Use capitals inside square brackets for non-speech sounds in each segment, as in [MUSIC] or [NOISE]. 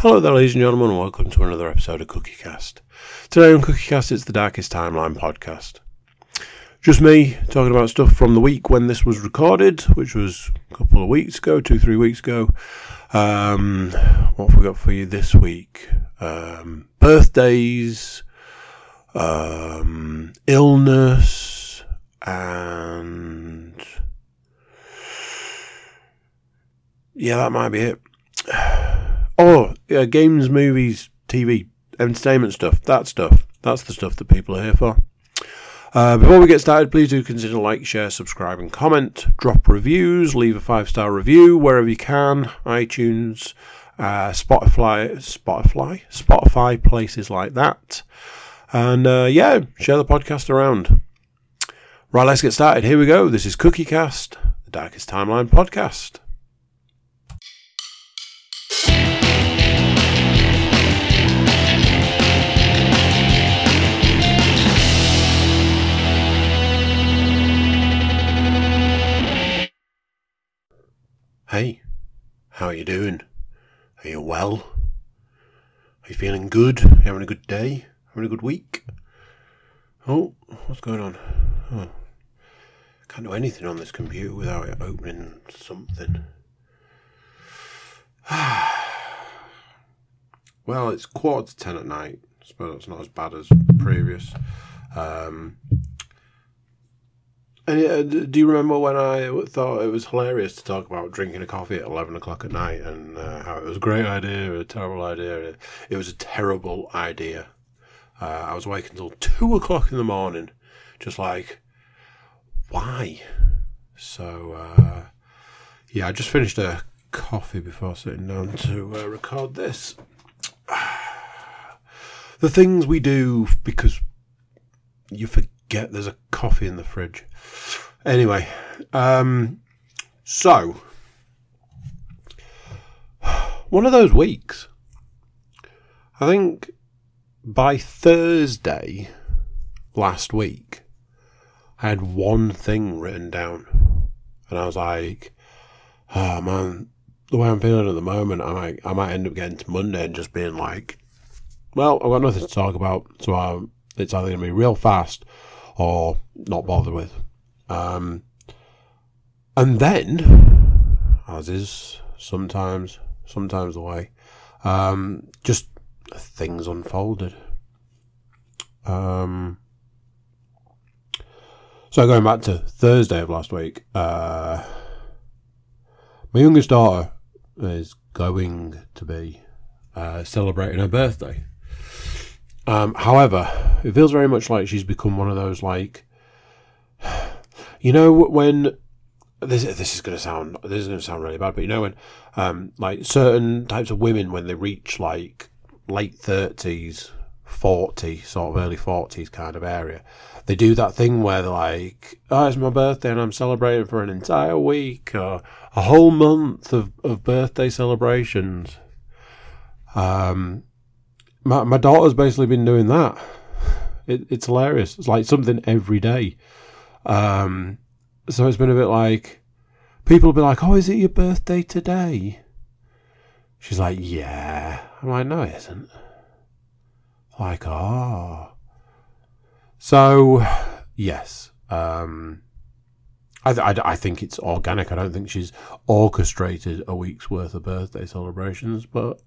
Hello there, ladies and gentlemen, and welcome to another episode of CookieCast. Today on CookieCast, it's the Darkest Timeline podcast. Just me talking about stuff from the week when this was recorded, which was a couple of weeks ago, two, three weeks ago. Um, what have we got for you this week? Um, birthdays, um, illness, and yeah, that might be it. [SIGHS] Oh, yeah, games, movies, TV, entertainment stuff. That stuff. That's the stuff that people are here for. Uh, before we get started, please do consider like, share, subscribe, and comment. Drop reviews. Leave a five star review wherever you can. iTunes, uh, Spotify, Spotify, Spotify, places like that. And uh, yeah, share the podcast around. Right, let's get started. Here we go. This is CookieCast, the Darkest Timeline podcast. Hey, how are you doing? Are you well? Are you feeling good? Are you having a good day? Having a good week? Oh, what's going on? Oh, can't do anything on this computer without it opening something. [SIGHS] well, it's quarter to ten at night. I suppose it's not as bad as previous. Um, and uh, do you remember when I thought it was hilarious to talk about drinking a coffee at 11 o'clock at night and uh, how it was a great idea a terrible idea? It was a terrible idea. Uh, I was awake until 2 o'clock in the morning, just like, why? So, uh, yeah, I just finished a coffee before sitting down to uh, record this. [SIGHS] the things we do because you forget there's a coffee in the fridge. Anyway, um, so one of those weeks. I think by Thursday last week, I had one thing written down, and I was like, "Oh man, the way I'm feeling at the moment, I might, I might end up getting to Monday and just being like, well, I've got nothing to talk about, so I, it's either going to be real fast or not bother with. Um, and then, as is sometimes, sometimes the way, um, just things unfolded. Um, so going back to Thursday of last week, uh, my youngest daughter is going to be uh, celebrating her birthday. Um, however, it feels very much like she's become one of those like, you know, when this this is going to sound this is going to sound really bad, but you know when um, like certain types of women when they reach like late thirties, forty, sort of early forties kind of area, they do that thing where they're like, "Oh, it's my birthday and I'm celebrating for an entire week or a whole month of of birthday celebrations." Um, my my daughter's basically been doing that. It, it's hilarious. It's like something every day. Um, so it's been a bit like people will be like, "Oh, is it your birthday today?" She's like, "Yeah." I'm like, "No, it isn't." Like. Oh. So, yes. Um, I, I, I think it's organic. I don't think she's orchestrated a week's worth of birthday celebrations, but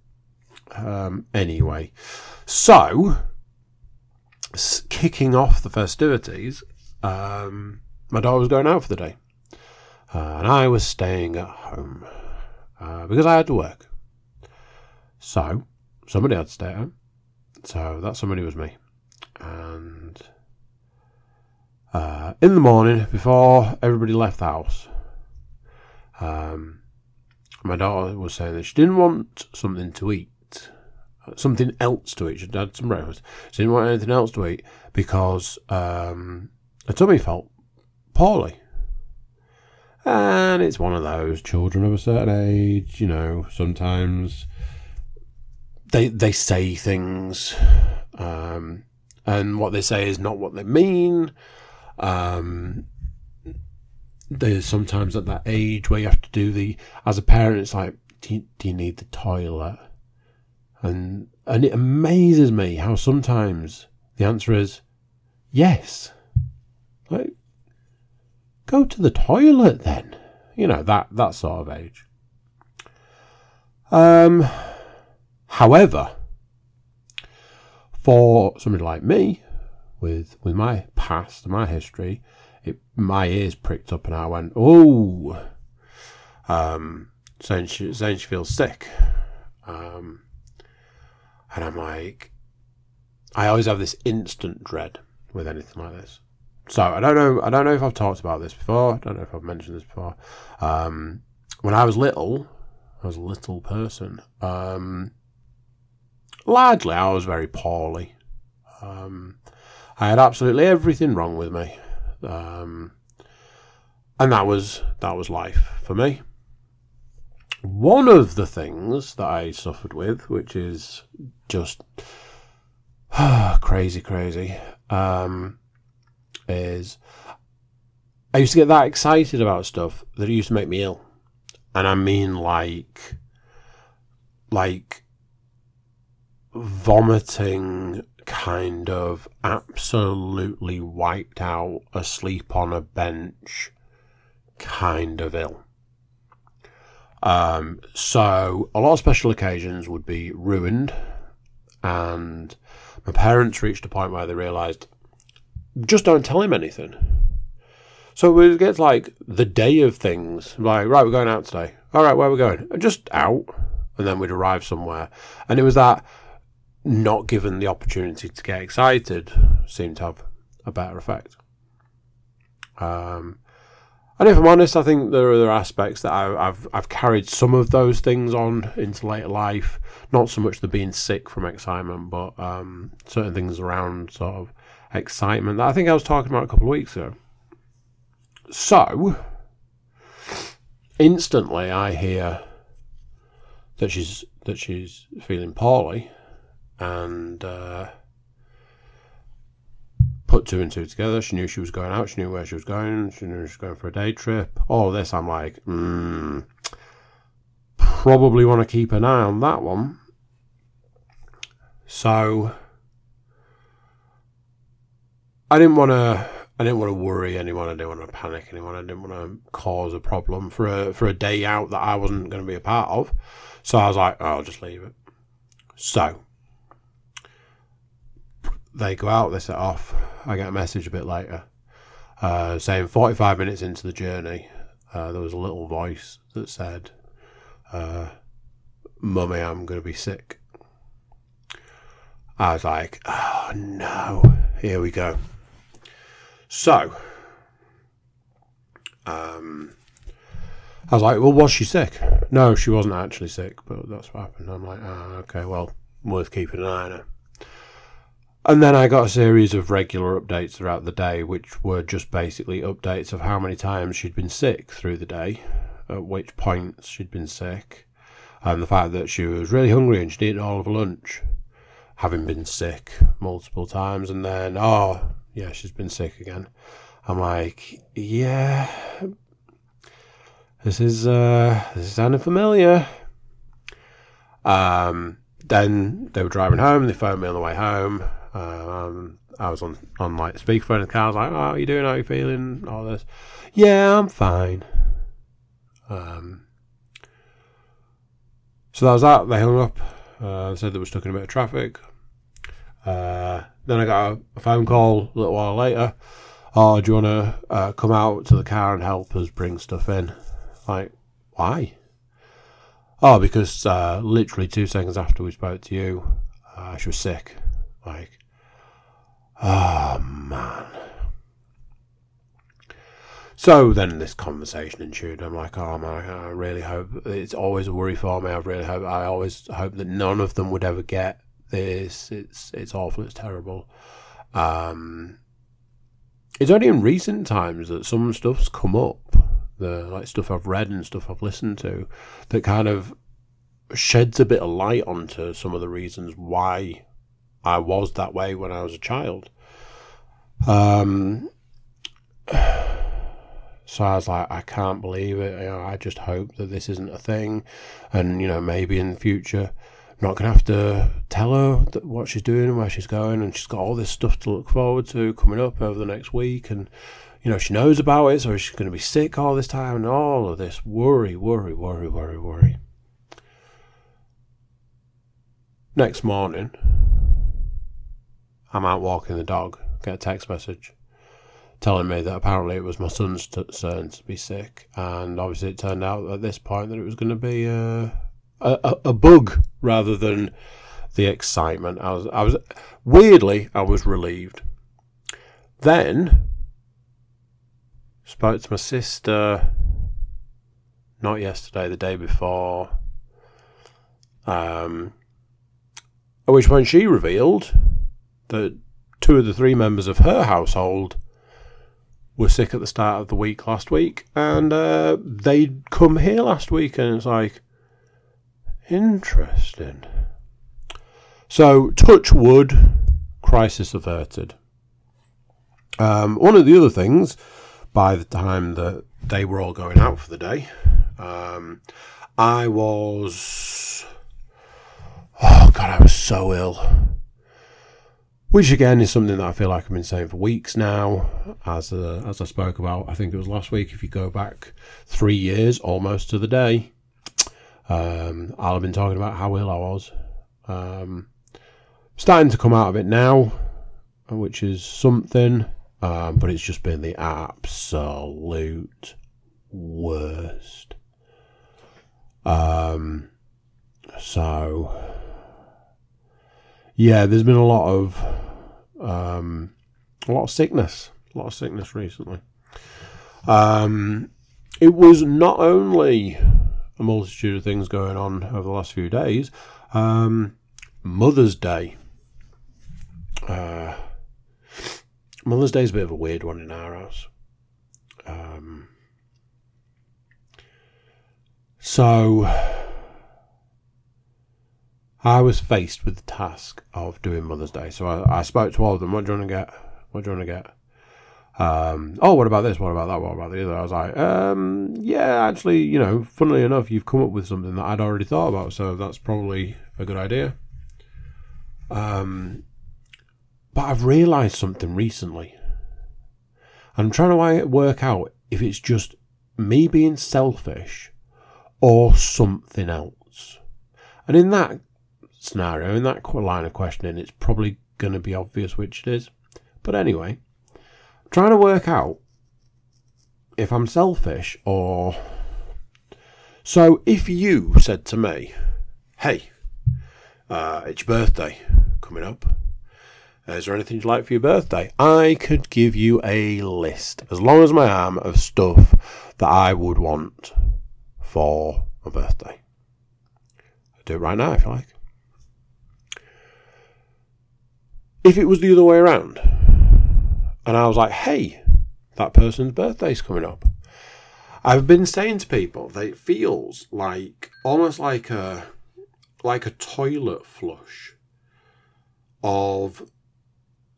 um, anyway, so kicking off the festivities, um, my daughter was going out for the day, uh, and I was staying at home uh, because I had to work. So somebody had to stay at home. So that somebody was me, and uh, in the morning before everybody left the house. Um, my daughter was saying that she didn't want something to eat something else to eat. She'd had some breakfast. She didn't want anything else to eat because um, her tummy felt poorly. And it's one of those children of a certain age, you know, sometimes they they say things um, and what they say is not what they mean. Um, there's sometimes at that age where you have to do the as a parent it's like do you, do you need the toilet And and it amazes me how sometimes the answer is yes. Like go to the toilet then. You know, that that sort of age. Um however, for somebody like me, with with my past, my history, it, my ears pricked up and I went, oh, um, saying she, saying she feels sick. Um, and I'm like, I always have this instant dread with anything like this. So I don't know. I don't know if I've talked about this before. I don't know if I've mentioned this before. Um, when I was little, I was a little person. Um, largely, I was very poorly. Um, I had absolutely everything wrong with me, um, and that was that was life for me. One of the things that I suffered with, which is just [SIGHS] crazy, crazy, um, is I used to get that excited about stuff that used to make me ill, and I mean like, like vomiting kind of absolutely wiped out, asleep on a bench, kind of ill. Um, so a lot of special occasions would be ruined, and my parents reached a point where they realised, just don't tell him anything. So it would get like the day of things, like right, we're going out today. All right, where are we going? Just out, and then we'd arrive somewhere, and it was that not given the opportunity to get excited seemed to have a better effect. Um, and if I'm honest, I think there are other aspects that I, have I've carried some of those things on into later life. Not so much the being sick from excitement, but um, certain things around sort of excitement that I think I was talking about a couple of weeks ago. So, instantly, I hear that she's that she's feeling poorly, and uh, put two and two together. She knew she was going out. She knew where she was going. She knew she was going for a day trip. All this, I'm like, hmm, probably want to keep an eye on that one. So I didn't want to. I didn't want to worry anyone. I didn't want to panic anyone. I didn't want to cause a problem for a for a day out that I wasn't going to be a part of. So I was like, oh, I'll just leave it. So they go out, they set off. I get a message a bit later uh, saying 45 minutes into the journey, uh, there was a little voice that said, uh, Mummy, I'm going to be sick. I was like, oh no, here we go. So, um, I was like, well, was she sick? No, she wasn't actually sick, but that's what happened. I'm like, oh, okay, well, worth keeping an eye on her. And then I got a series of regular updates throughout the day, which were just basically updates of how many times she'd been sick through the day, at which points she'd been sick, and the fact that she was really hungry and she'd eaten all of lunch, having been sick multiple times, and then, oh, yeah, she's been sick again. I'm like, yeah, this is, uh, this is sounding familiar. Um, then they were driving home, they phoned me on the way home um, I was on, on like speakerphone in the car. I was like, "Oh, how are you doing? How are you feeling? All this." Yeah, I'm fine. Um, so that was that. They hung up. Uh, said they were stuck in a bit of traffic. Uh, then I got a, phone call a little while later. Oh, do you want to uh, come out to the car and help us bring stuff in? Like, why? Oh, because uh, literally two seconds after we spoke to you, uh, she was sick. Like, Oh, man. So then this conversation ensued. I'm like, oh man, I really hope it's always a worry for me. I really hope, I always hope that none of them would ever get this. It's it's awful. It's terrible. Um, it's only in recent times that some stuff's come up, the like stuff I've read and stuff I've listened to, that kind of sheds a bit of light onto some of the reasons why I was that way when I was a child. Um, [SIGHS] so I was like, I can't believe it. You know, I just hope that this isn't a thing, and you know, maybe in the future, I'm not going to have to tell her what she's doing and where she's going, and she's got all this stuff to look forward to coming up over the next week, and you know she knows about it, so she's going to be sick all this time, and all of this worry, worry, worry, worry, worry. Next morning, I'm out walking the dog, get a text message telling me that apparently it was my son's t- turn to be sick, and obviously it turned out at this point that it was going to be uh, a, a, a bug rather than the excitement. I was, I was weirdly, I was relieved. Then spoke to my sister. Not yesterday, the day before. Um, at which point she revealed that two of the three members of her household were sick at the start of the week last week, and uh, they'd come here last week, and it's like, interesting. So, touch wood, crisis averted. Um, one of the other things, by the time that they were all going out for the day, um, I was. Oh, God, I was so ill which again is something that I feel like I've been saying for weeks now. As uh, as I spoke about, I think it was last week. If you go back three years, almost to the day, um, I'll have been talking about how ill I was. Um, starting to come out of it now, which is something, um, but it's just been the absolute worst. Um, so yeah, there's been a lot of um, a lot of sickness, a lot of sickness recently. Um, it was not only a multitude of things going on over the last few days. Um, Mother's Day. Uh, Mother's Day is a bit of a weird one in our house. Um, so I was faced with the task of doing Mother's Day. So I, I spoke to all of them. What do you want to get? What do you want to get? Um, oh, what about this? What about that? What about the other? I was like, um, yeah, actually, you know, funnily enough, you've come up with something that I'd already thought about, so that's probably a good idea. Um, but I've realised something recently. I'm trying to work out if it's just me being selfish or something else. And in that scenario, in that line of questioning, it's probably going to be obvious which it is. But anyway, trying to work out if I'm selfish or. So if you said to me, hey, uh, it's your birthday coming up. Is there anything you'd like for your birthday? I could give you a list, as long as my arm, of stuff that I would want for my birthday. I'll do it right now if you like. If it was the other way around, and I was like, hey, that person's birthday's coming up. I've been saying to people that it feels like almost like a like a toilet flush of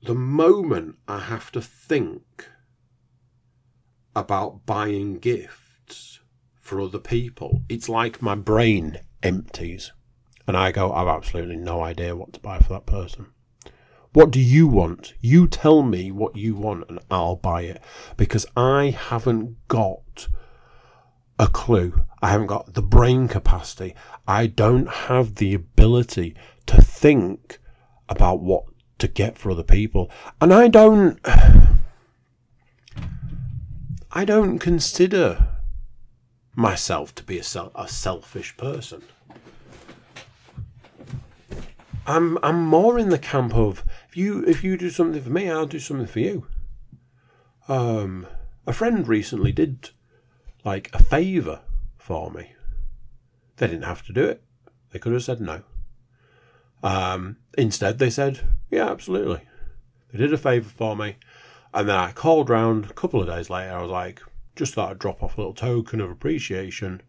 the moment I have to think about buying gifts for other people. It's like my brain empties and I go, I've absolutely no idea what to buy for that person. What do you want? You tell me what you want and I'll buy it. Because I haven't got a clue. I haven't got the brain capacity. I don't have the ability to think about what to get for other people. And I don't. I don't consider myself to be a, sel- a selfish person. I'm I'm more in the camp of you if you do something for me, I'll do something for you. Um, a friend recently did like a favour for me. They didn't have to do it. They could have said no. Um, instead, they said, "Yeah, absolutely." They did a favour for me, and then I called round a couple of days later. I was like, "Just thought I'd drop off a little token of appreciation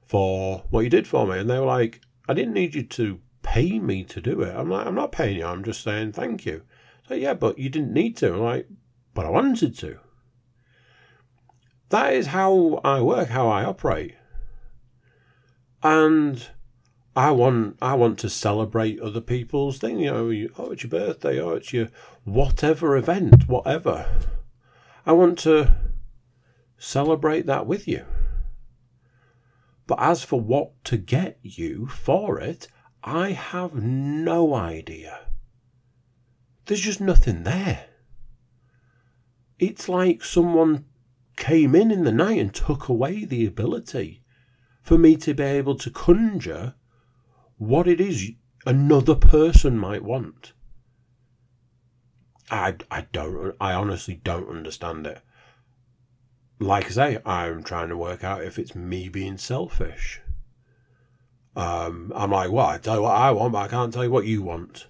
for what you did for me," and they were like, "I didn't need you to pay me to do it. I'm like, I'm not paying you. I'm just saying thank you. So yeah, but you didn't need to. I'm like, but I wanted to. That is how I work, how I operate. And I want I want to celebrate other people's thing. You know, you, oh, it's your birthday, oh, it's your whatever event, whatever. I want to celebrate that with you. But as for what to get you for it, I have no idea. There's just nothing there. It's like someone came in in the night and took away the ability for me to be able to conjure what it is another person might want. I, I don't, I honestly don't understand it. Like I say, I'm trying to work out if it's me being selfish. Um, I'm like, well, I tell you what I want, but I can't tell you what you want.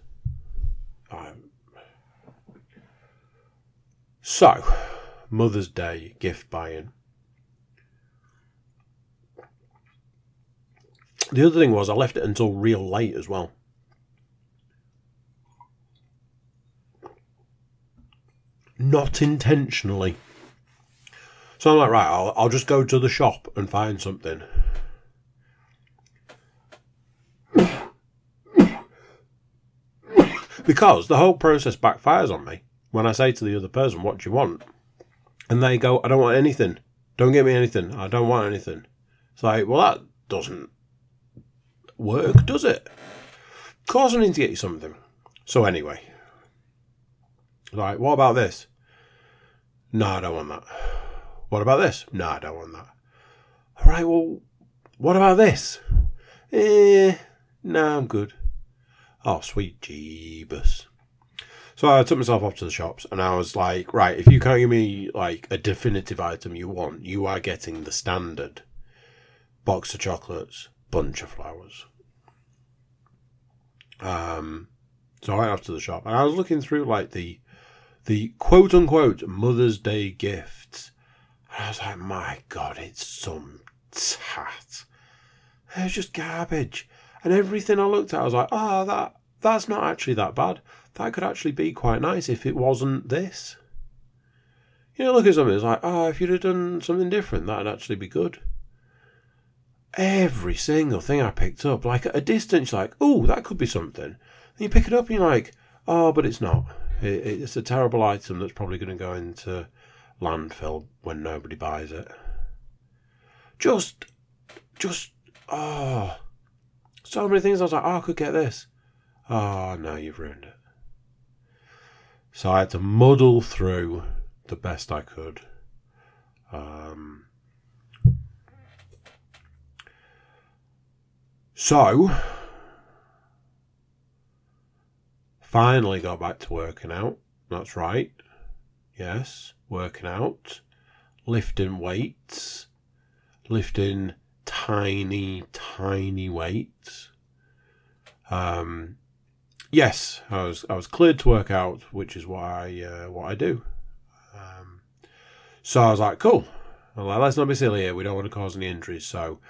Um, so, Mother's Day gift buying. The other thing was I left it until real late as well. Not intentionally. So I'm like, right, I'll, I'll just go to the shop and find something. Because the whole process backfires on me when I say to the other person, What do you want? And they go, I don't want anything. Don't get me anything. I don't want anything. It's like, well, that doesn't work, does it? Of course, I need to get you something. So, anyway, like, what about this? No, I don't want that. What about this? No, I don't want that. All right, well, what about this? Eh, no, I'm good. Oh, sweet Jeebus. So I took myself off to the shops and I was like, right, if you can't give me like a definitive item you want, you are getting the standard box of chocolates, bunch of flowers. Um, so I went off to the shop and I was looking through like the the quote unquote Mother's Day gifts. And I was like, my God, it's some tat. It was just garbage. And everything I looked at, I was like, oh, that that's not actually that bad. That could actually be quite nice if it wasn't this. You know, look at something, it's like, oh, if you'd have done something different, that'd actually be good. Every single thing I picked up, like at a distance, like, oh, that could be something. And you pick it up and you're like, oh, but it's not. It, it's a terrible item that's probably going to go into landfill when nobody buys it. Just, just, oh, so many things. I was like, oh, I could get this. Oh, no, you've ruined it. So I had to muddle through the best I could. Um, so, finally got back to working out. That's right. Yes, working out. Lifting weights. Lifting tiny, tiny weights. Um, yes, I was I was cleared to work out, which is what I uh, what I do. Um, so I was like, cool. I'm like, let's not be silly here. We don't want to cause any injuries. So,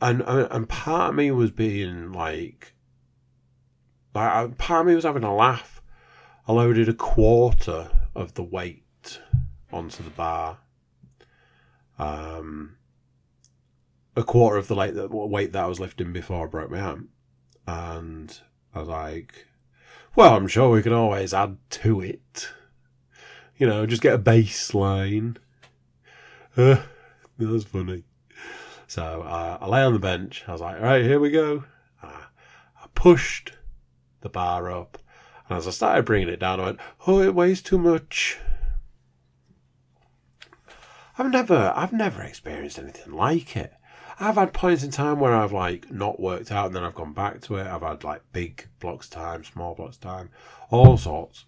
and and part of me was being like, like part of me was having a laugh. I loaded a quarter of the weight onto the bar. Um, a quarter of the weight that, weight that I was lifting before I broke my arm. And I was like, well, I'm sure we can always add to it. You know, just get a baseline. Uh, that was funny. So uh, I lay on the bench. I was like, all right, here we go. Uh, I pushed the bar up. And as I started bringing it down, I went, oh, it weighs too much. I've never, I've never experienced anything like it. I've had points in time where I've like not worked out and then I've gone back to it. I've had like big blocks of time, small blocks time, all sorts.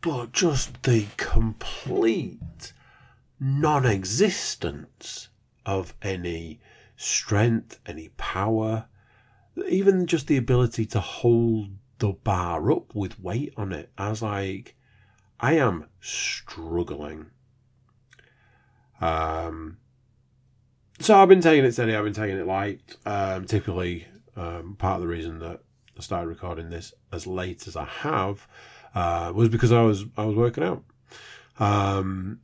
But just the complete non existence of any strength, any power, even just the ability to hold the bar up with weight on it. I was like, I am struggling. Um, so I've been taking it steady. I've been taking it light. Um, typically, um, part of the reason that I started recording this as late as I have uh, was because I was I was working out. Um,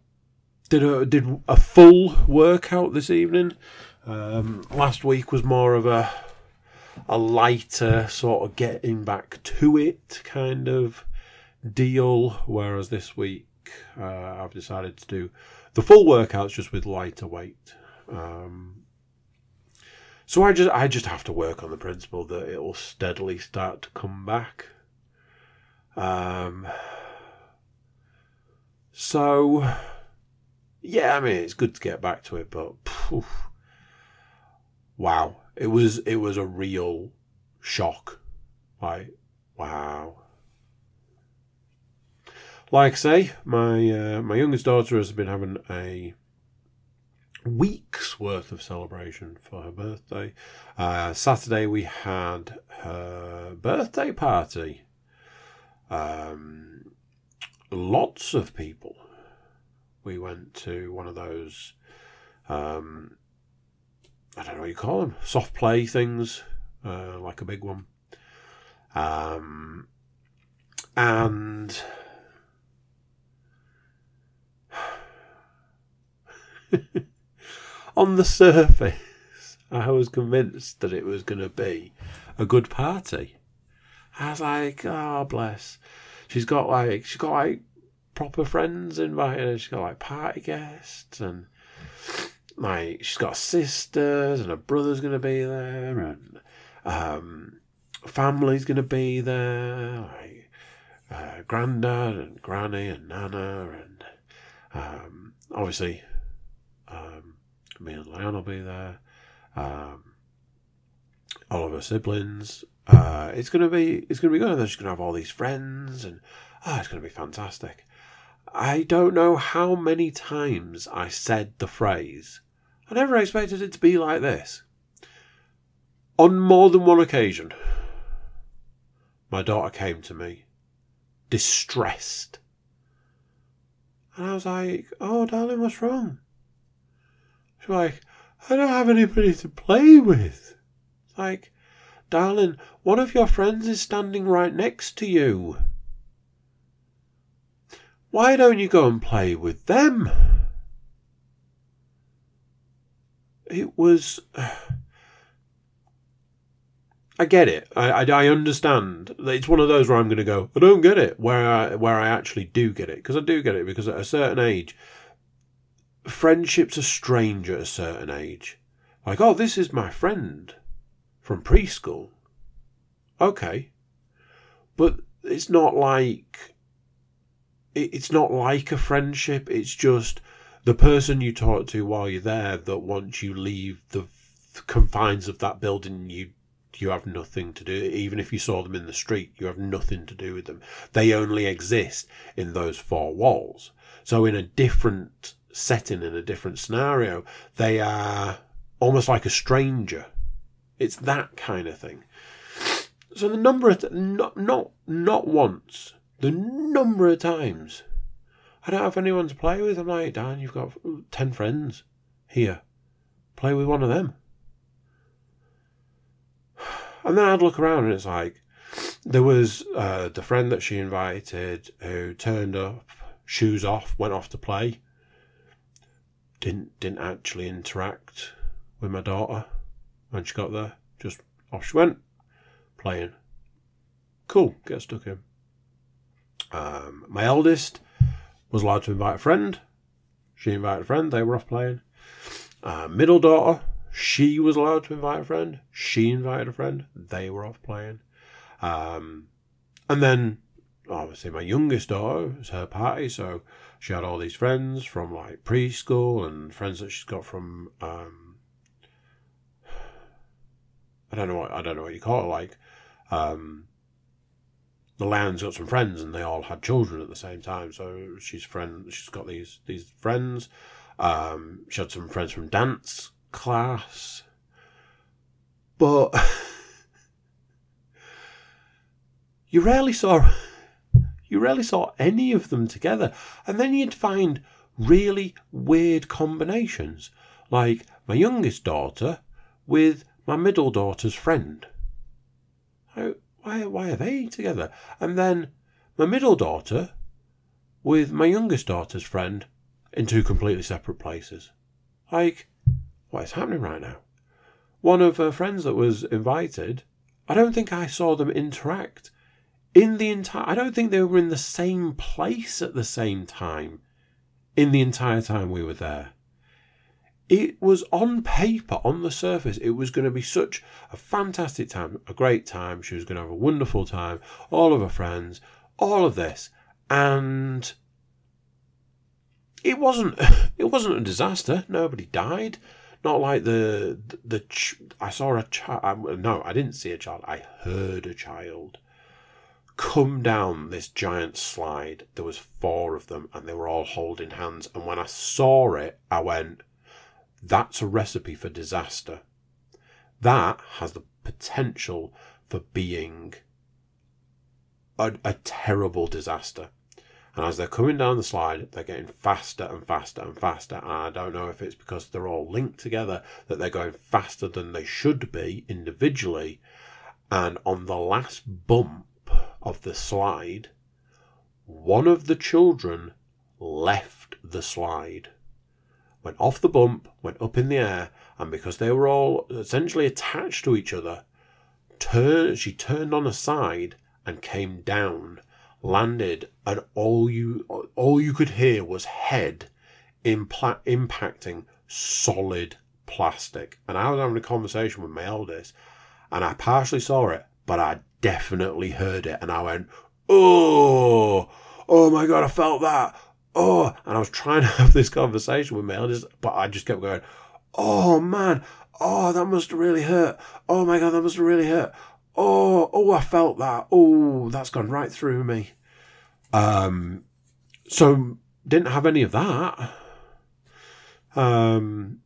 did a did a full workout this evening. Um, last week was more of a a lighter sort of getting back to it kind of deal, whereas this week uh, I've decided to do the full workouts just with lighter weight. Um, so I just I just have to work on the principle that it will steadily start to come back. Um, so yeah, I mean it's good to get back to it, but poof, wow, it was it was a real shock. Like wow. Like I say, my uh, my youngest daughter has been having a week's worth of celebration for her birthday. Uh, Saturday we had her birthday party. Um, lots of people. We went to one of those, um, I don't know what you call them, soft play things, uh, like a big one. Um, and [SIGHS] [LAUGHS] on the surface, I was convinced that it was going to be a good party. I was like, oh bless. She's got like she's got like proper friends invited. She's got like party guests and like she's got sisters and her brother's going to be there and um, family's going to be there. Like uh, granddad and granny and nana and um, obviously um, me and Leon will be there. Um, all of her siblings. Uh, it's gonna be it's gonna be good. And they're just gonna have all these friends, and oh, it's gonna be fantastic. I don't know how many times I said the phrase. I never expected it to be like this. On more than one occasion, my daughter came to me, distressed. And I was like, Oh, darling, what's wrong? Like, I don't have anybody to play with. Like, darling, one of your friends is standing right next to you. Why don't you go and play with them? It was. [SIGHS] I get it. I, I, I, understand. It's one of those where I'm going to go. I don't get it. Where I where I actually do get it because I do get it because at a certain age, friendships are strange at a certain age. Like, oh, this is my friend from preschool. Okay. But it's not like it's not like a friendship. It's just the person you talk to while you're there that once you leave the confines of that building, you you have nothing to do. Even if you saw them in the street, you have nothing to do with them. They only exist in those four walls. So in a different setting in a different scenario, they are almost like a stranger. It's that kind of thing. So the number of not not not once, the number of times I don't have anyone to play with. I'm like, Dan, you've got ten friends here. Play with one of them. [SIGHS] And then I'd look around and it's like there was uh, the friend that she invited who turned up, shoes off, went off to play didn't didn't actually interact with my daughter when she got there. Just off she went, playing. Cool, get stuck in. Um, my eldest was allowed to invite a friend. She invited a friend. They were off playing. Uh, middle daughter, she was allowed to invite a friend. She invited a friend. They were off playing. Um, and then obviously my youngest daughter, was her party, so she had all these friends from like preschool and friends that she's got from um, I don't know what I don't know what you call it like um, the land's got some friends and they all had children at the same time. So she's friend she's got these these friends. Um, she had some friends from dance class. But [LAUGHS] you rarely saw you rarely saw any of them together. And then you'd find really weird combinations, like my youngest daughter with my middle daughter's friend. why, why are they together? And then my middle daughter with my youngest daughter's friend in two completely separate places. Like, what is happening right now? One of her friends that was invited, I don't think I saw them interact in the entire. I don't think they were in the same place at the same time in the entire time we were there. It was on paper, on the surface, it was going to be such a fantastic time, a great time. She was going to have a wonderful time, all of her friends, all of this. And it wasn't [LAUGHS] it wasn't a disaster. Nobody died. Not like the the, the I saw a child. No, I didn't see a child. I heard a child come down this giant slide. There was four of them, and they were all holding hands. And when I saw it, I went, "That's a recipe for disaster. That has the potential for being a, a terrible disaster." And as they're coming down the slide, they're getting faster and faster and faster. And I don't know if it's because they're all linked together that they're going faster than they should be individually. And on the last bump of the slide, one of the children left the slide, went off the bump, went up in the air, and because they were all essentially attached to each other, turn, she turned on a side and came down landed, and all you all you could hear was head impla- impacting solid plastic. And I was having a conversation with my eldest, and I partially saw it, but I definitely heard it, and I went, "Oh, oh my god, I felt that." Oh, and I was trying [LAUGHS] to have this conversation with my eldest, but I just kept going, "Oh man, oh that must have really hurt. Oh my god, that must have really hurt oh, oh, I felt that. Oh, that's gone right through me. Um, so didn't have any of that. Um,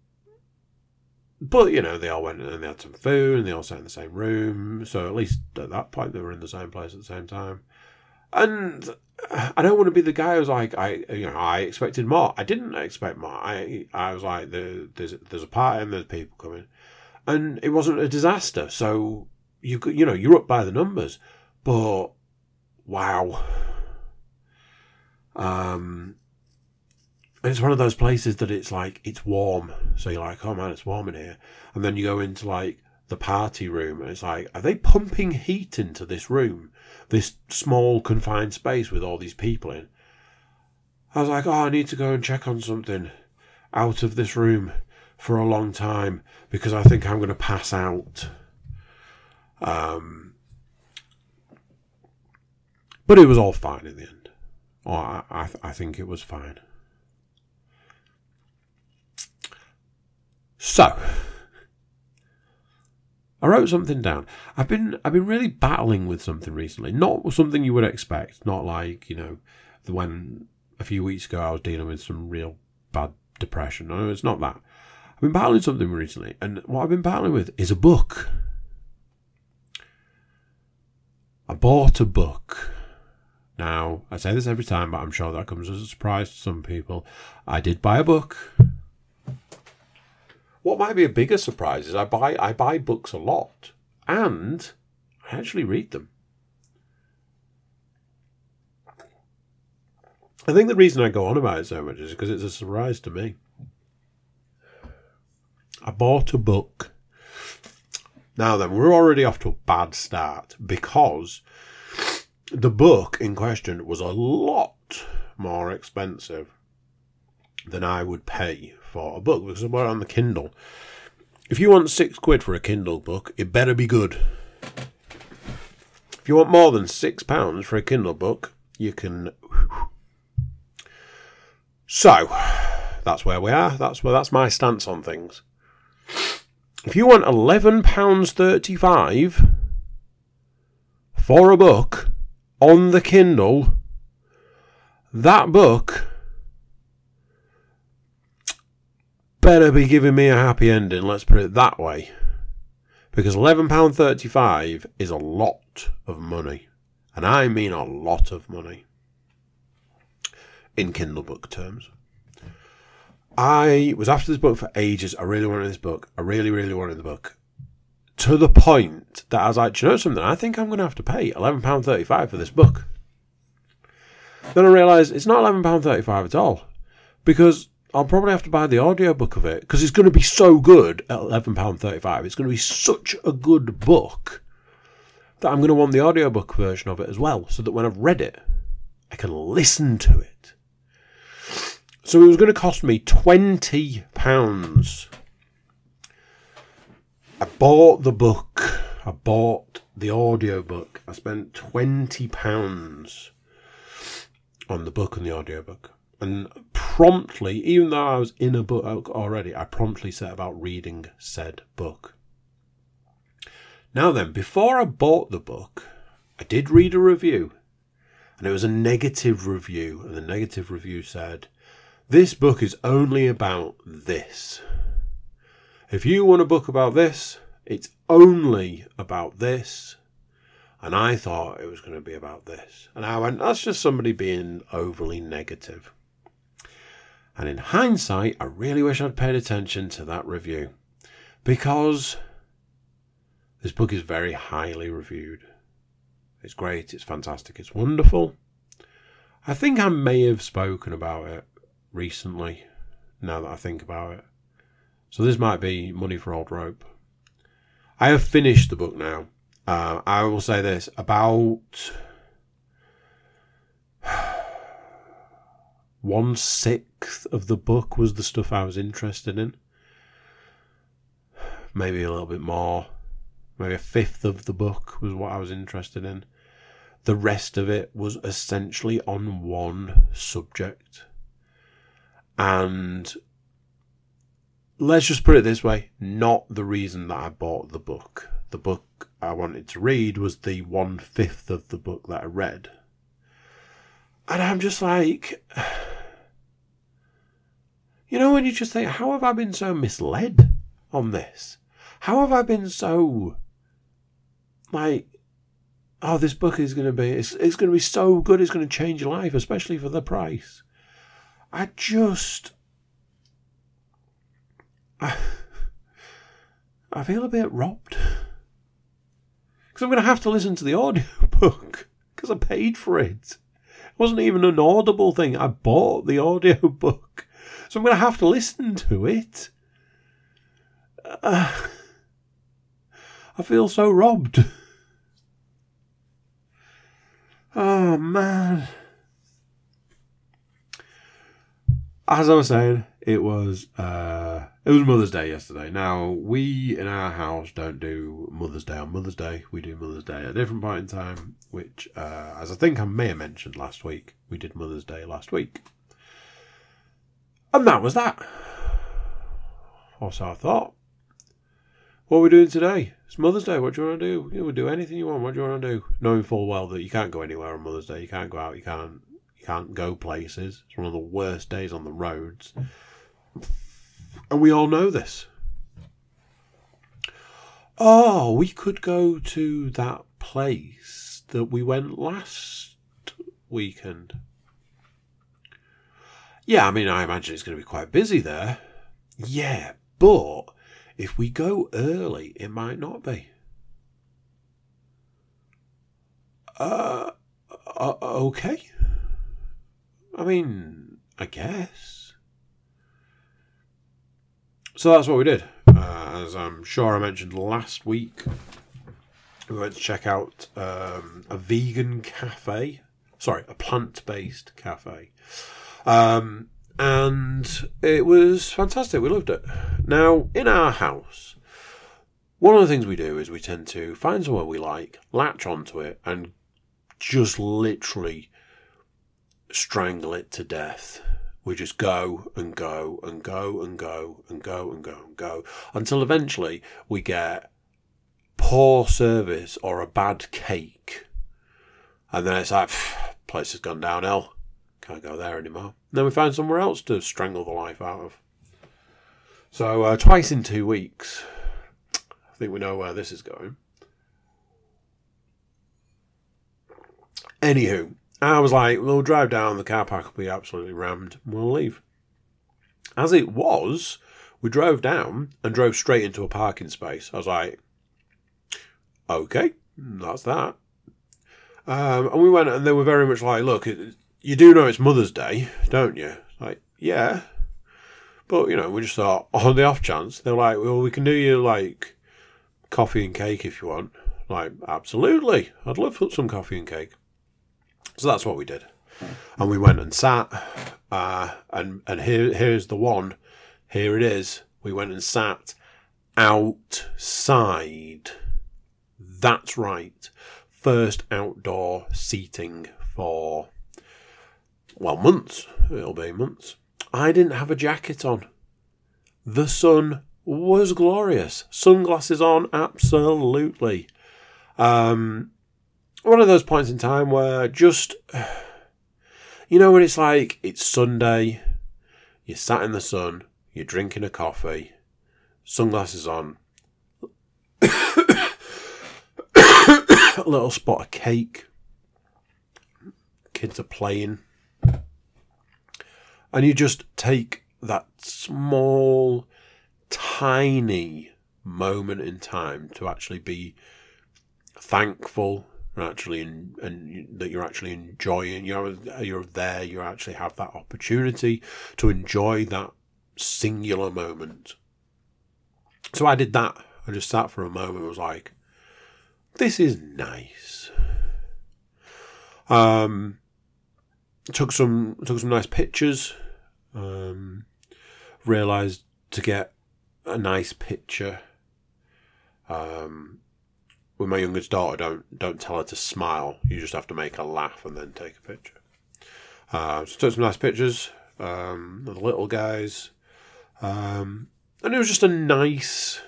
but you know, they all went and they had some food and they all sat in the same room. So at least at that point, they were in the same place at the same time. And I don't want to be the guy who's like, I, you know, I expected more. I didn't expect more. I, I was like, the, there's, there's a party and there's people coming, and it wasn't a disaster. So you you know you're up by the numbers, but wow. Um, it's one of those places that it's like it's warm, so you're like, oh man, it's warm in here, and then you go into like the party room, and it's like, are they pumping heat into this room, this small confined space with all these people in? I was like, oh, I need to go and check on something out of this room for a long time because I think I'm going to pass out. Um, but it was all fine in the end. Oh, I, I, I think it was fine. So, I wrote something down. I've been I've been really battling with something recently. Not something you would expect. Not like you know, when a few weeks ago I was dealing with some real bad depression. No, it's not that. I've been battling something recently, and what I've been battling with is a book. I bought a book. Now, I say this every time, but I'm sure that comes as a surprise to some people. I did buy a book. What might be a bigger surprise is I buy I buy books a lot, and I actually read them. I think the reason I go on about it so much is because it's a surprise to me. I bought a book now then, we're already off to a bad start because the book in question was a lot more expensive than I would pay for a book because it on the Kindle. If you want six quid for a Kindle book, it better be good. If you want more than six pounds for a Kindle book, you can. So, that's where we are. That's where that's my stance on things. If you want £11.35 for a book on the Kindle, that book better be giving me a happy ending, let's put it that way. Because £11.35 is a lot of money. And I mean a lot of money. In Kindle book terms. I was after this book for ages. I really wanted this book. I really, really wanted the book. To the point that I was like, you know something? I think I'm going to have to pay £11.35 for this book. Then I realised it's not £11.35 at all. Because I'll probably have to buy the audiobook of it because it's going to be so good at £11.35. It's going to be such a good book that I'm going to want the audiobook version of it as well so that when I've read it, I can listen to it. So it was going to cost me £20. I bought the book. I bought the audiobook. I spent £20 on the book and the audiobook. And promptly, even though I was in a book already, I promptly set about reading said book. Now then, before I bought the book, I did read a review. And it was a negative review. And the negative review said, This book is only about this. If you want a book about this, it's only about this. And I thought it was going to be about this. And I went, that's just somebody being overly negative. And in hindsight, I really wish I'd paid attention to that review. Because this book is very highly reviewed. It's great, it's fantastic, it's wonderful. I think I may have spoken about it recently, now that I think about it. So this might be money for old rope. I have finished the book now. Uh, I will say this about one sixth of the book was the stuff I was interested in. Maybe a little bit more. Maybe a fifth of the book was what I was interested in. The rest of it was essentially on one subject. And let's just put it this way not the reason that I bought the book. The book I wanted to read was the one fifth of the book that I read. And I'm just like, you know, when you just think, how have I been so misled on this? How have I been so, like, oh, this book is going to be, it's, it's going to be so good, it's going to change your life, especially for the price. I just, I, I feel a bit robbed. Because I'm going to have to listen to the audiobook because I paid for it. It wasn't even an audible thing. I bought the audiobook. So I'm going to have to listen to it. Uh, I feel so robbed. Oh, man. As I was saying, it was uh, it was Mother's Day yesterday. Now we in our house don't do Mother's Day on Mother's Day. We do Mother's Day at a different point in time, which, uh, as I think I may have mentioned last week, we did Mother's Day last week, and that was that. Or so I thought. What are we doing today? It's Mother's Day. What do you want to do? You we'll do anything you want. What do you want to do? Knowing full well that you can't go anywhere on Mother's Day. You can't go out. You can't. You can't go places. It's one of the worst days on the roads. And we all know this. Oh, we could go to that place that we went last weekend. Yeah, I mean, I imagine it's going to be quite busy there. Yeah, but if we go early, it might not be. Uh, uh okay. I mean, I guess. So that's what we did. Uh, as I'm sure I mentioned last week, we went to check out um, a vegan cafe. Sorry, a plant based cafe. Um, and it was fantastic. We loved it. Now, in our house, one of the things we do is we tend to find somewhere we like, latch onto it, and just literally strangle it to death we just go and go and go and go and go and go and go until eventually we get poor service or a bad cake. And then it's like, place has gone downhill. Can't go there anymore. And then we find somewhere else to strangle the life out of. So, uh, twice in two weeks. I think we know where this is going. Anywho, I was like, we'll drive down, the car park will be absolutely rammed, we'll leave. As it was, we drove down and drove straight into a parking space. I was like, okay, that's that. Um, and we went, and they were very much like, look, you do know it's Mother's Day, don't you? Like, yeah. But you know, we just thought [LAUGHS] on the off chance they're like, well, we can do you like coffee and cake if you want. Like, absolutely, I'd love some coffee and cake. So that's what we did, and we went and sat. Uh, and and here here's the one. Here it is. We went and sat outside. That's right. First outdoor seating for well months. It'll be months. I didn't have a jacket on. The sun was glorious. Sunglasses on, absolutely. Um, one of those points in time where just, [SIGHS] you know, when it's like it's Sunday, you're sat in the sun, you're drinking a coffee, sunglasses on, [COUGHS] [COUGHS] a little spot of cake, kids are playing, and you just take that small, tiny moment in time to actually be thankful and actually in, and that you're actually enjoying you're you're there you actually have that opportunity to enjoy that singular moment. So i did that. I just sat for a moment was like this is nice. Um took some took some nice pictures um realized to get a nice picture um with my youngest daughter, don't don't tell her to smile. You just have to make her laugh and then take a picture. Uh, so took some nice pictures um, the little guys, um, and it was just a nice,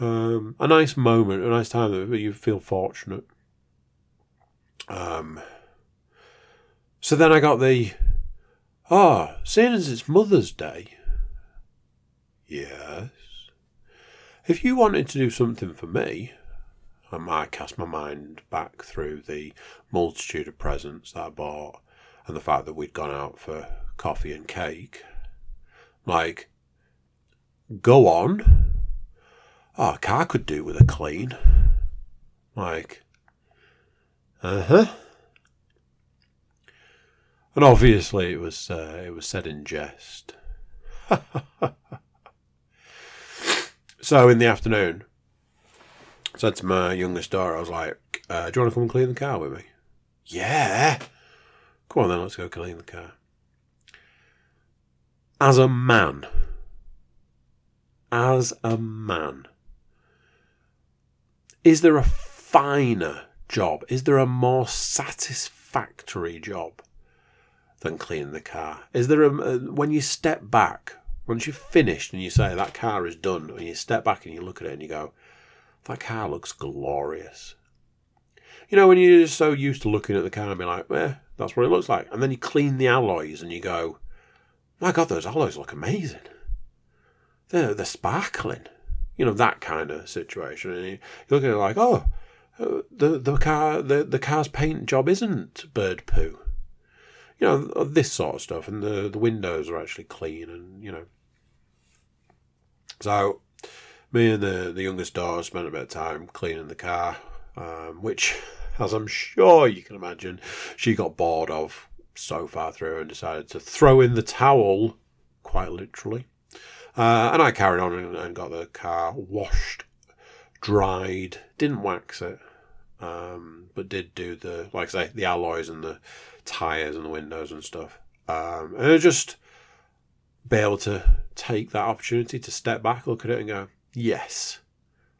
um, a nice moment, a nice time that you feel fortunate. Um, so then I got the, oh, seeing as it's Mother's Day. Yes. If you wanted to do something for me, I might cast my mind back through the multitude of presents that I bought and the fact that we'd gone out for coffee and cake. Like, go on. Oh, a car could do with a clean. Like, uh huh. And obviously, it was uh, it was said in jest. [LAUGHS] so in the afternoon, said to my youngest daughter, I was like, uh, "Do you want to come and clean the car with me?" Yeah. Come on then, let's go clean the car. As a man, as a man, is there a finer job? Is there a more satisfactory job than cleaning the car? Is there a when you step back, once you've finished and you say that car is done, and you step back and you look at it and you go, that car looks glorious. You know, when you're just so used to looking at the car and be like, eh, that's what it looks like. And then you clean the alloys and you go, my God, those alloys look amazing. They're, they're sparkling. You know, that kind of situation. And you look at it like, oh, uh, the, the car the, the car's paint job isn't bird poo. You know, this sort of stuff. And the, the windows are actually clean and, you know. So me and the, the youngest daughter spent a bit of time cleaning the car, um, which, [LAUGHS] as I'm sure you can imagine, she got bored of so far through and decided to throw in the towel, quite literally. Uh, and I carried on and, and, got the car washed, dried, didn't wax it, um, but did do the, like I say, the alloys and the tyres and the windows and stuff. Um, and just be able to take that opportunity to step back, look at it, and go, Yes,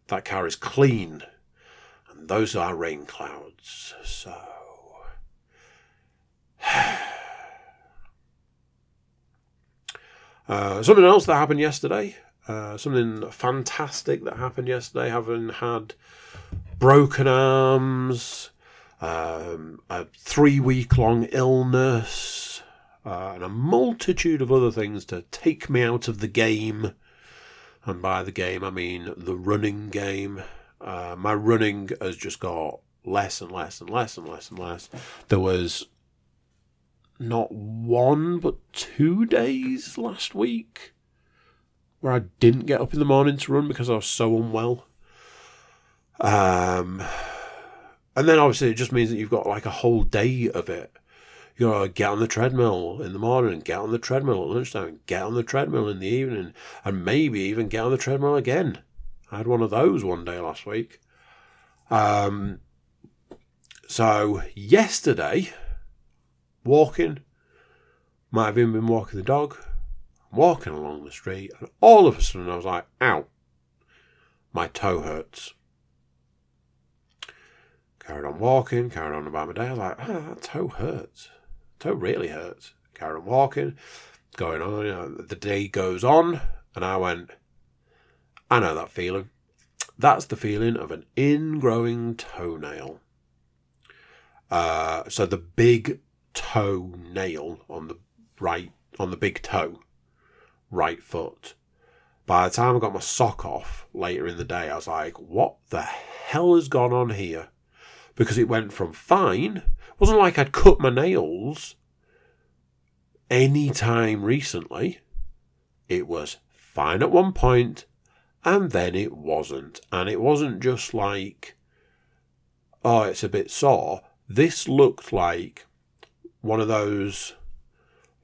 that car is clean, and those are rain clouds. So. [SIGHS] Uh, something else that happened yesterday, uh, something fantastic that happened yesterday, having had broken arms, um, a three week long illness, uh, and a multitude of other things to take me out of the game and by the game, I mean the running game. Uh, my running has just got less and less and less and less and less. There was not one but two days last week where I didn't get up in the morning to run because I was so unwell. Um, and then obviously it just means that you've got like a whole day of it. You gotta get on the treadmill in the morning get on the treadmill at lunchtime, get on the treadmill in the evening, and maybe even get on the treadmill again. I had one of those one day last week. Um, so yesterday, walking, might have even been walking the dog, walking along the street, and all of a sudden I was like, ow, my toe hurts. Carried on walking, carried on about my day. I was like, oh, that toe hurts. Toe really hurts. Carried on walking, going on. You know, the day goes on, and I went, I know that feeling. That's the feeling of an ingrowing toenail. Uh, so the big toe nail on the right, on the big toe, right foot. By the time I got my sock off later in the day, I was like, what the hell has gone on here? Because it went from fine, it wasn't like I'd cut my nails any time recently. It was fine at one point, and then it wasn't. And it wasn't just like, oh, it's a bit sore. This looked like one of those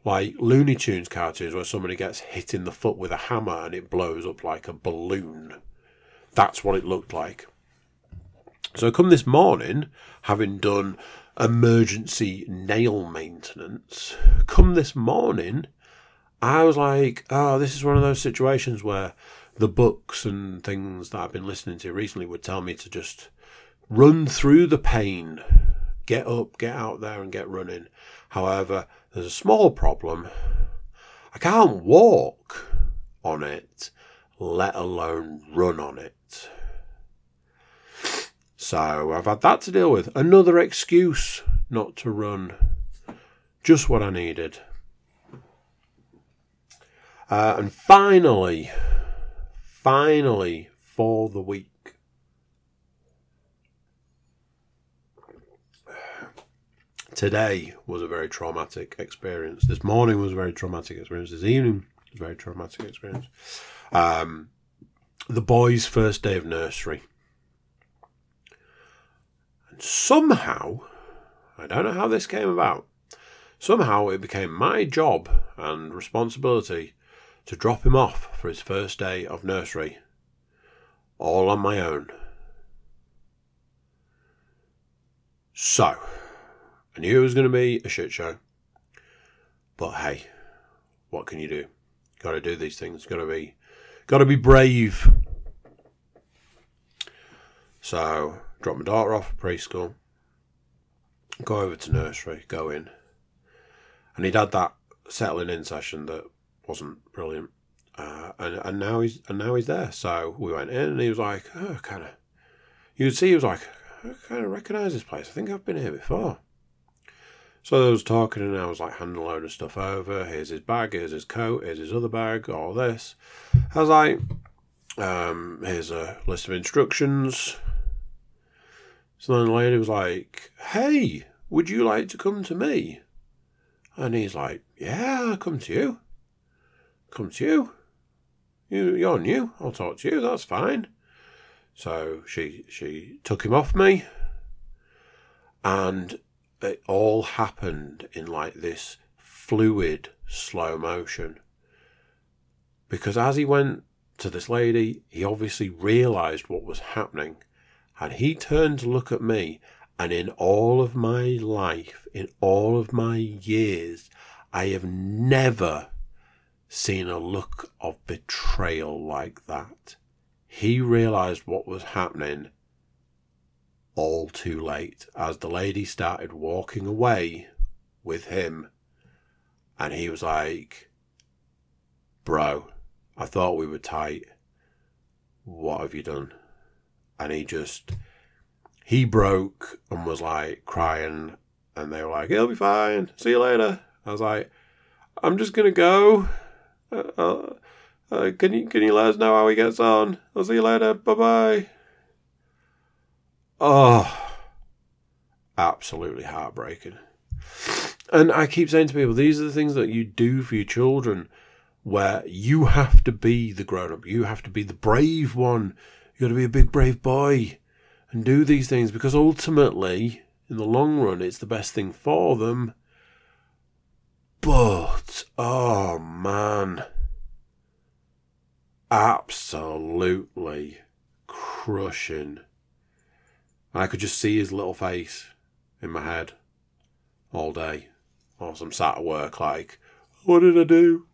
like Looney Tunes cartoons where somebody gets hit in the foot with a hammer and it blows up like a balloon. That's what it looked like. So, come this morning, having done emergency nail maintenance, come this morning, I was like, oh, this is one of those situations where the books and things that I've been listening to recently would tell me to just run through the pain, get up, get out there, and get running. However, there's a small problem. I can't walk on it, let alone run on it. So I've had that to deal with. Another excuse not to run. Just what I needed. Uh, and finally, finally, for the week, today was a very traumatic experience. This morning was a very traumatic experience. This evening was a very traumatic experience. Um, the boys' first day of nursery. And somehow, I don't know how this came about, somehow it became my job and responsibility to drop him off for his first day of nursery, all on my own. So, I knew it was going to be a shit show. But hey, what can you do? Got to do these things. Got to be, got to be brave. So, drop my daughter off at preschool. Go over to nursery. Go in, and he'd had that settling in session that wasn't brilliant. Uh, and and now he's and now he's there. So we went in, and he was like, oh, kind of. You could see he was like, I kind of recognise this place. I think I've been here before. So I was talking and I was like handing a load of stuff over. Here's his bag, here's his coat, here's his other bag, all this. I was like, um, here's a list of instructions. So then the lady was like, Hey, would you like to come to me? And he's like, Yeah, I'll come to you. Come to you. You you're new. I'll talk to you, that's fine. So she she took him off me and it all happened in like this fluid slow motion. Because as he went to this lady, he obviously realized what was happening. And he turned to look at me, and in all of my life, in all of my years, I have never seen a look of betrayal like that. He realized what was happening all too late as the lady started walking away with him. And he was like, Bro, I thought we were tight. What have you done? And he just, he broke and was like crying. And they were like, He'll be fine. See you later. I was like, I'm just to go. Uh, uh, uh, can you can you let us know how he gets on? I'll see you later. Bye bye. Oh, absolutely heartbreaking. And I keep saying to people, these are the things that you do for your children where you have to be the grown up. You have to be the brave one. You got to be a big, brave boy and do these things because ultimately, in the long run, it's the best thing for them. But, oh man, absolutely crushing. I could just see his little face in my head all day whilst I'm sat at work, like, what did I do?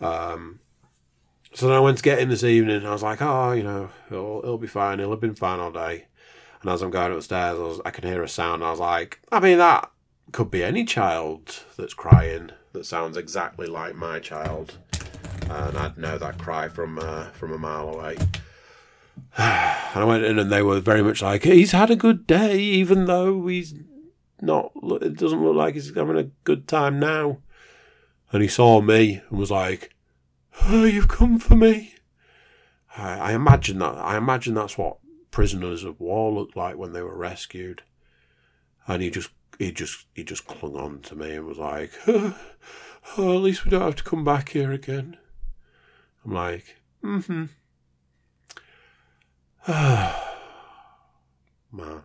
Um, so then I went to get in this evening. I was like, oh, you know, it'll, it'll be fine. It'll have been fine all day. And as I'm going upstairs, I, was, I can hear a sound. I was like, I mean, that could be any child that's crying that sounds exactly like my child. And I'd know that cry from uh, from a mile away. [SIGHS] And I went in, and they were very much like, he's had a good day, even though he's not. It doesn't look like he's having a good time now. And he saw me and was like, "Oh, you've come for me." I, I imagine that. I imagine that's what prisoners of war looked like when they were rescued. And he just, he just, he just clung on to me and was like, [LAUGHS] "Oh, at least we don't have to come back here again." I'm like, "Mm-hmm." [SIGHS] Man.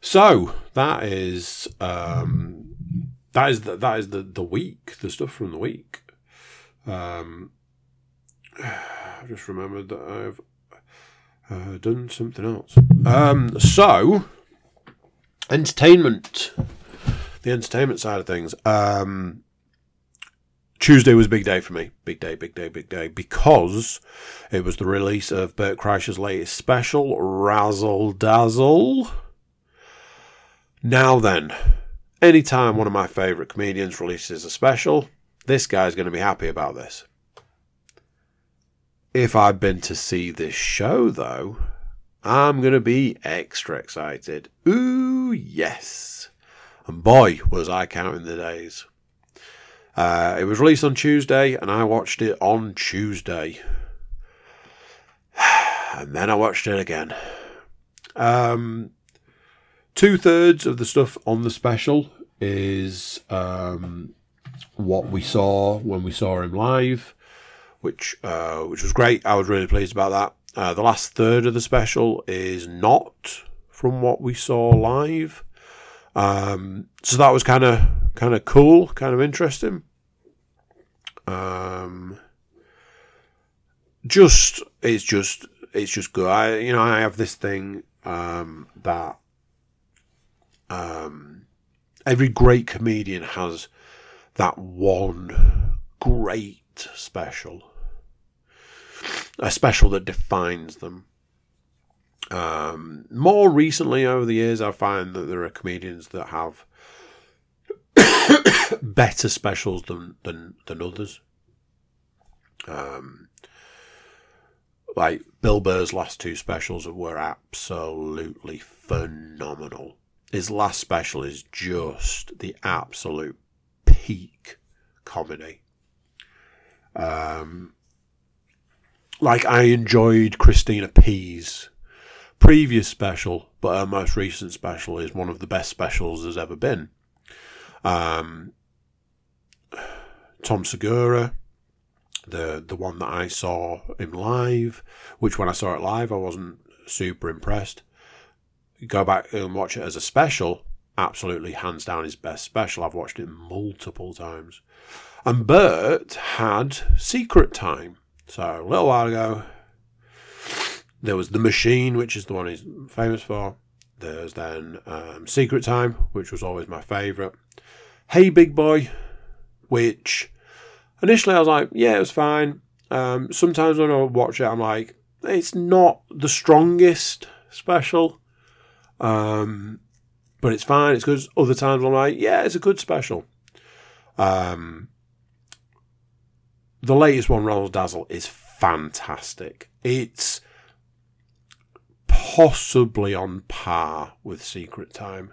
So that is um, that is the, that is the the week, the stuff from the week. Um, [SIGHS] I just remembered that I've uh, done something else. Um, so entertainment, the entertainment side of things. Um, Tuesday was a big day for me. Big day, big day, big day. Because it was the release of Bert Kreischer's latest special, Razzle Dazzle. Now then, anytime one of my favourite comedians releases a special, this guy's going to be happy about this. If I've been to see this show, though, I'm going to be extra excited. Ooh, yes. And boy, was I counting the days. Uh, it was released on Tuesday, and I watched it on Tuesday. [SIGHS] and then I watched it again. Um, Two thirds of the stuff on the special is um, what we saw when we saw him live, which uh, which was great. I was really pleased about that. Uh, the last third of the special is not from what we saw live, um, so that was kind of kind of cool, kind of interesting. Um, just it's just it's just good. I you know I have this thing um, that um, every great comedian has that one great special, a special that defines them. Um, more recently, over the years, I find that there are comedians that have [COUGHS] better specials than than, than others. Um, like Bill Burr's last two specials were absolutely phenomenal. His last special is just the absolute peak comedy. Um, like I enjoyed Christina P's previous special, but her most recent special is one of the best specials there's ever been. Um, Tom Segura, the the one that I saw him live, which when I saw it live I wasn't super impressed go back and watch it as a special, absolutely hands down his best special. I've watched it multiple times. And Bert had Secret Time. So a little while ago, there was The Machine, which is the one he's famous for. There's then um, Secret Time, which was always my favourite. Hey Big Boy, which initially I was like, yeah, it was fine. Um, sometimes when I watch it, I'm like, it's not the strongest special. Um, but it's fine. It's good. Other times I'm like, yeah, it's a good special. Um, the latest one, Razzle Dazzle, is fantastic. It's possibly on par with Secret Time.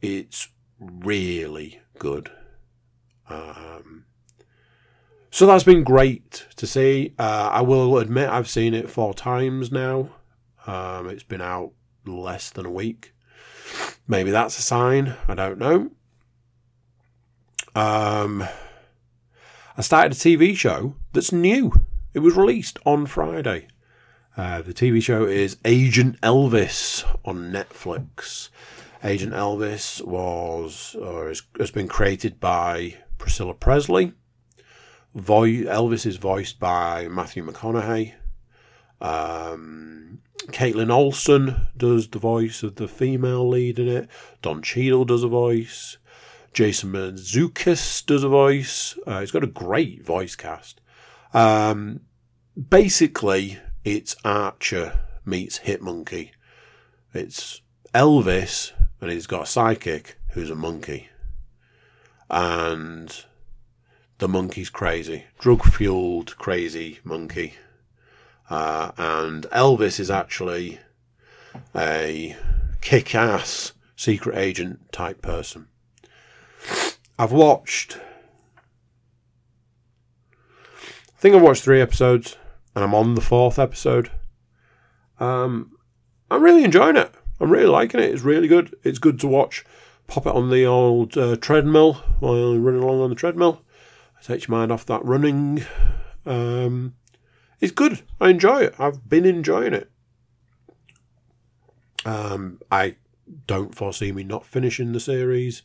It's really good. Um, so that's been great to see. Uh, I will admit I've seen it four times now. Um, it's been out less than a week. Maybe that's a sign. I don't know. Um, I started a TV show that's new. It was released on Friday. Uh, the TV show is Agent Elvis on Netflix. Agent Elvis was or is, has been created by Priscilla Presley. Elvis is voiced by Matthew McConaughey. Um, Kaitlin Olson does the voice of the female lead in it. Don Cheadle does a voice. Jason Mantzoukas does a voice. Uh, he's got a great voice cast. Um, basically, it's Archer meets Hit Monkey. It's Elvis, and he's got a psychic who's a monkey. And the monkey's crazy, drug fueled, crazy monkey. Uh, and Elvis is actually a kick ass secret agent type person. I've watched, I think I've watched three episodes, and I'm on the fourth episode. Um, I'm really enjoying it. I'm really liking it. It's really good. It's good to watch. Pop it on the old uh, treadmill while running along on the treadmill. It takes your mind off that running. Um, it's good. I enjoy it. I've been enjoying it. Um, I don't foresee me not finishing the series.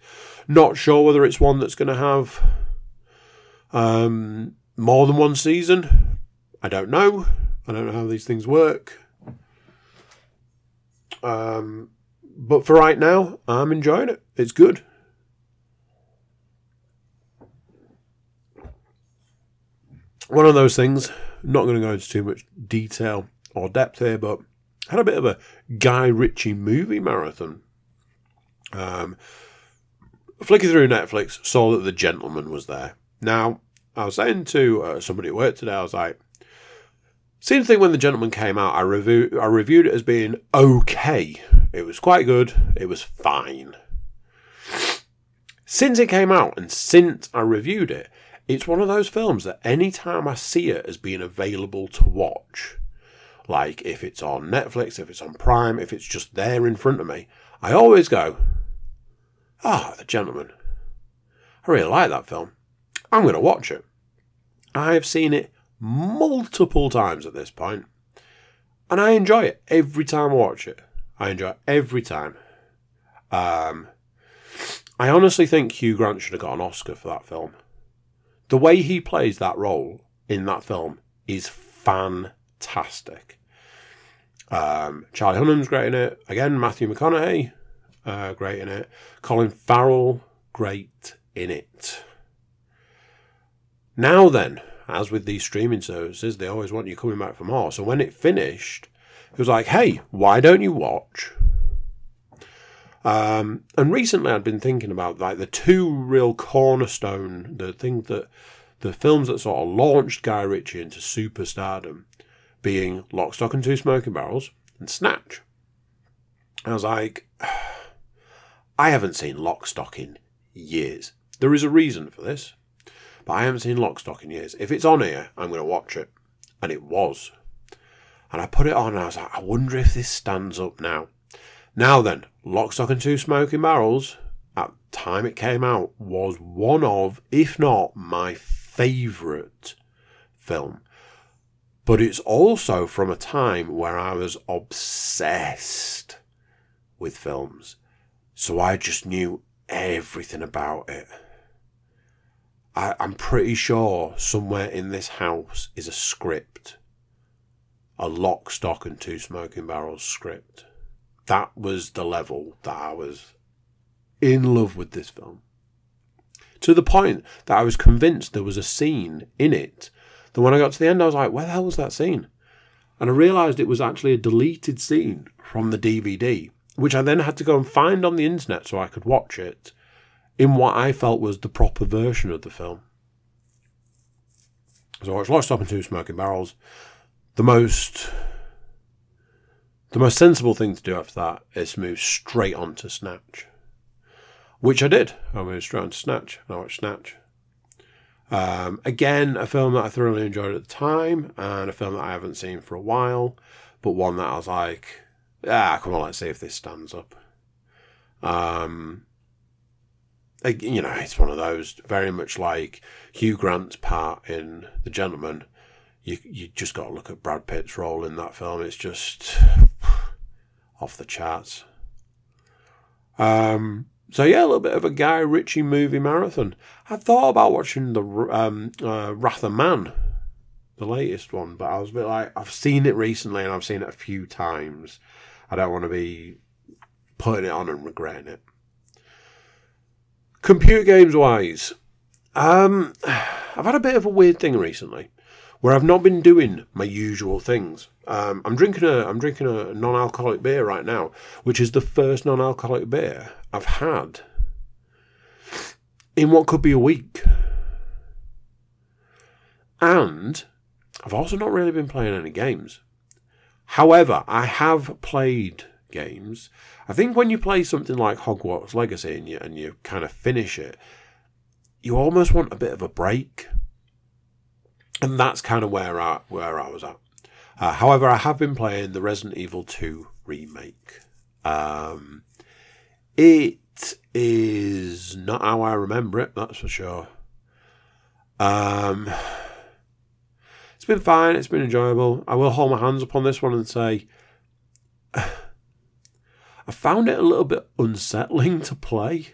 Not sure whether it's one that's going to have um, more than one season. I don't know. I don't know how these things work. Um, but for right now, I'm enjoying it. It's good. One of those things, not going to go into too much detail or depth here, but had a bit of a Guy Ritchie movie marathon. Um, flicking through Netflix, saw that The Gentlemen was there. Now, I was saying to uh, somebody at work today, I was like, Seems to think when the gentleman came out, I review I reviewed it as being okay. It was quite good. It was fine. Since it came out and since I reviewed it, it's one of those films that anytime I see it as being available to watch, like if it's on Netflix, if it's on Prime, if it's just there in front of me, I always go, Ah, oh, the gentleman. I really like that film. I'm going to watch it. I've seen it multiple times at this point, and I enjoy it every time I watch it. I enjoy it every time. Um, I honestly think Hugh Grant should have got an Oscar for that film. The way he plays that role in that film is fantastic. Um, Charlie Hunnam's great in it. Again, Matthew McConaughey, uh, great in it. Colin Farrell, great in it. Now then, as with these streaming services, they always want you coming back for more. So when it finished, it was like, hey, why don't you watch? Um, and recently I'd been thinking about like the two real cornerstone, the things that the films that sort of launched Guy Ritchie into superstardom, being Lock, Stock and Two Smoking Barrels and Snatch. I was like, [SIGHS] I haven't seen Lock, Stock in years. There is a reason for this. But I haven't seen Lockstock in years. If it's on here, I'm going to watch it. And it was. And I put it on and I was like, I wonder if this stands up now. Now then, Lock, Stock and Two Smoking Barrels, at the time it came out, was one of, if not my favourite film. But it's also from a time where I was obsessed with films. So I just knew everything about it. I, I'm pretty sure somewhere in this house is a script, a lock, stock, and two smoking barrels script. That was the level that I was in love with this film. To the point that I was convinced there was a scene in it that when I got to the end, I was like, where the hell was that scene? And I realised it was actually a deleted scene from the DVD, which I then had to go and find on the internet so I could watch it in what I felt was the proper version of the film. So I watched Lock, Stock and Two Smoking Barrels. The most the most sensible thing to do after that is move straight on to Snatch. Which I did. I moved straight on to Snatch. and I watched Snatch. Um, again, a film that I thoroughly enjoyed at the time, and a film that I haven't seen for a while, but one that I was like, ah, come on, let's see if this stands up. Um, you know, it's one of those very much like Hugh Grant's part in The Gentlemen. You you just got to look at Brad Pitt's role in that film. It's just off the charts. Um, so yeah, a little bit of a Guy Ritchie movie marathon. I thought about watching the um, uh, Wrath of Man, the latest one, but I was a bit like, I've seen it recently and I've seen it a few times. I don't want to be putting it on and regretting it. Computer games wise, um, [SIGHS] I've had a bit of a weird thing recently where I've not been doing my usual things. Um, I'm drinking a I'm drinking a non-alcoholic beer right now, which is the first non-alcoholic beer I've had in what could be a week. And I've also not really been playing any games. However, I have played games. I think when you play something like Hogwarts Legacy and you and you kind of finish it, you almost want a bit of a break. And that's kind of where I where I was at. Uh, however, I have been playing the Resident Evil 2 remake. Um, it is not how I remember it, that's for sure. Um, it's been fine, it's been enjoyable. I will hold my hands up on this one and say [SIGHS] I found it a little bit unsettling to play.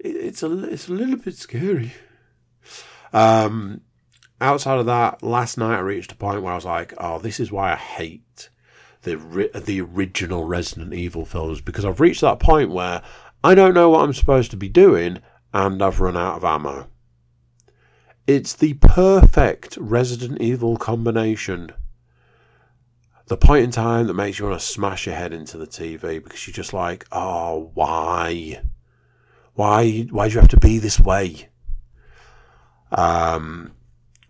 it's a it's a little bit scary. Um, outside of that, last night I reached a point where I was like, "Oh, this is why I hate the the original Resident Evil films because I've reached that point where I don't know what I'm supposed to be doing and I've run out of ammo." It's the perfect Resident Evil combination. The point in time that makes you want to smash your head into the TV because you're just like, oh, why? Why? Why do you have to be this way? Um,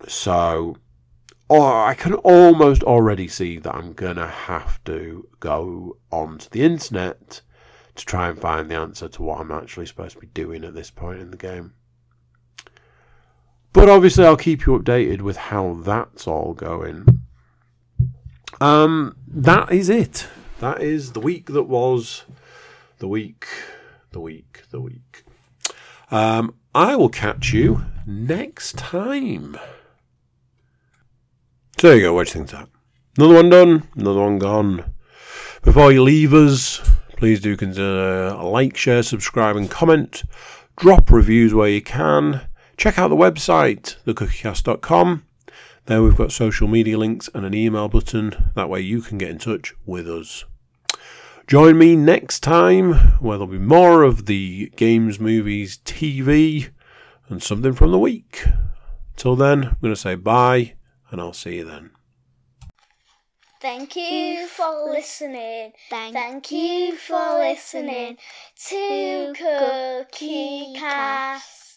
so, oh, I can almost already see that I'm gonna have to go onto the internet to try and find the answer to what I'm actually supposed to be doing at this point in the game. But obviously, I'll keep you updated with how that's all going. Um, that is it. That is the week that was the week, the week, the week. Um, I will catch you next time. So there you go. You think that? Another one done. Another one gone. Before you leave us, please do consider a like, share, subscribe, and comment. Drop reviews where you can. Check out the website, thecookiecast.com. There we've got social media links and an email button. That way you can get in touch with us. Join me next time where there'll be more of the games, movies, TV, and something from the week. Till then, I'm going to say bye, and I'll see you then. Thank you for listening. Thank you for listening to Cookie Cast.